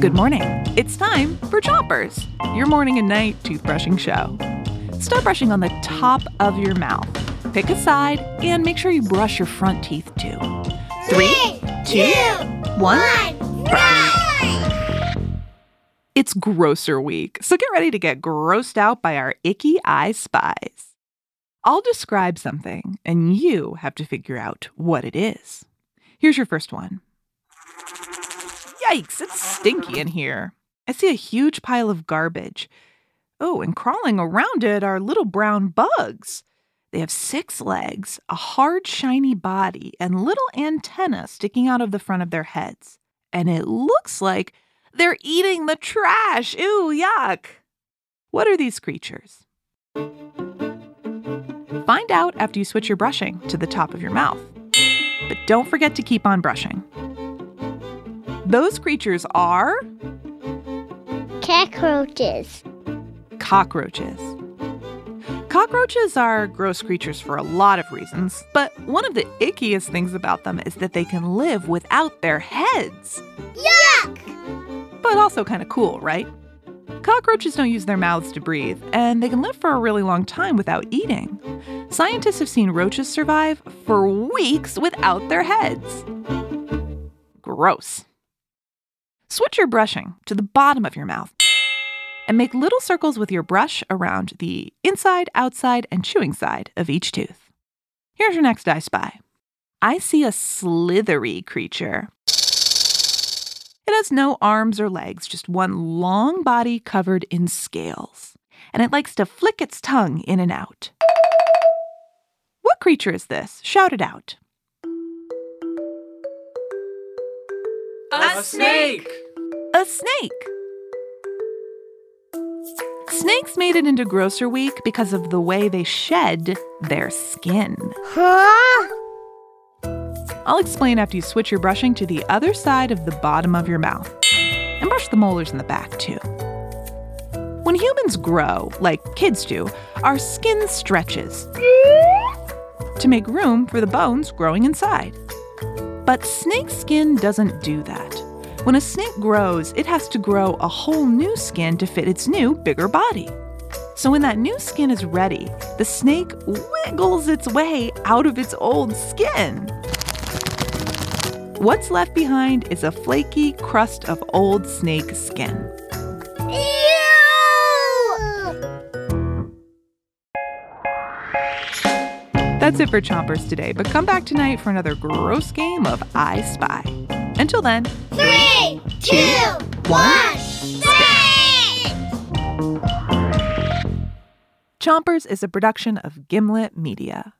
Good morning. It's time for Chompers, your morning and night toothbrushing show. Start brushing on the top of your mouth. Pick a side and make sure you brush your front teeth too. Three, two, one, brush. It's Grosser Week, so get ready to get grossed out by our icky eye spies. I'll describe something, and you have to figure out what it is. Here's your first one. Yikes, it's stinky in here. I see a huge pile of garbage. Oh, and crawling around it are little brown bugs. They have six legs, a hard, shiny body, and little antennae sticking out of the front of their heads. And it looks like they're eating the trash. Ew, yuck. What are these creatures? Find out after you switch your brushing to the top of your mouth. But don't forget to keep on brushing. Those creatures are Cockroaches. cockroaches. Cockroaches are gross creatures for a lot of reasons, but one of the ickiest things about them is that they can live without their heads. Yuck! But also kind of cool, right? Cockroaches don't use their mouths to breathe, and they can live for a really long time without eating. Scientists have seen roaches survive for weeks without their heads. Gross. Switch your brushing to the bottom of your mouth and make little circles with your brush around the inside, outside, and chewing side of each tooth. Here's your next I spy. I see a slithery creature. It has no arms or legs, just one long body covered in scales, and it likes to flick its tongue in and out. What creature is this? Shout it out. A snake! A snake! Snakes made it into Grosser Week because of the way they shed their skin. Huh? I'll explain after you switch your brushing to the other side of the bottom of your mouth. And brush the molars in the back, too. When humans grow, like kids do, our skin stretches to make room for the bones growing inside. But snake skin doesn't do that. When a snake grows, it has to grow a whole new skin to fit its new, bigger body. So when that new skin is ready, the snake wiggles its way out of its old skin. What's left behind is a flaky crust of old snake skin. Ew! That's it for Chompers today, but come back tonight for another gross game of I Spy. Until then, Three, two, one, spray! Chompers is a production of Gimlet Media.